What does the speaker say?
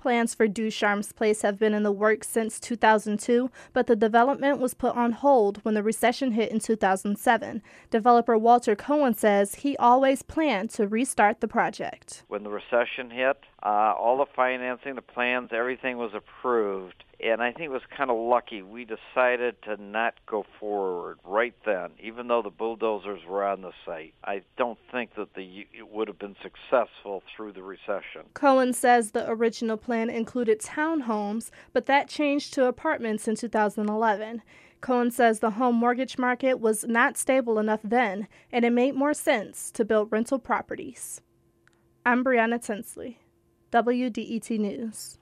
Plans for Ducharme's Place have been in the works since 2002, but the development was put on hold when the recession hit in 2007. Developer Walter Cohen says he always planned to restart the project. When the recession hit, uh, all the financing, the plans, everything was approved. And I think it was kind of lucky. We decided to not go forward right then, even though the bulldozers were on the site. I don't think that the it would have been successful through the recession. Cohen says the original plan included townhomes, but that changed to apartments in 2011. Cohen says the home mortgage market was not stable enough then, and it made more sense to build rental properties. I'm Brianna Tinsley. WDET News.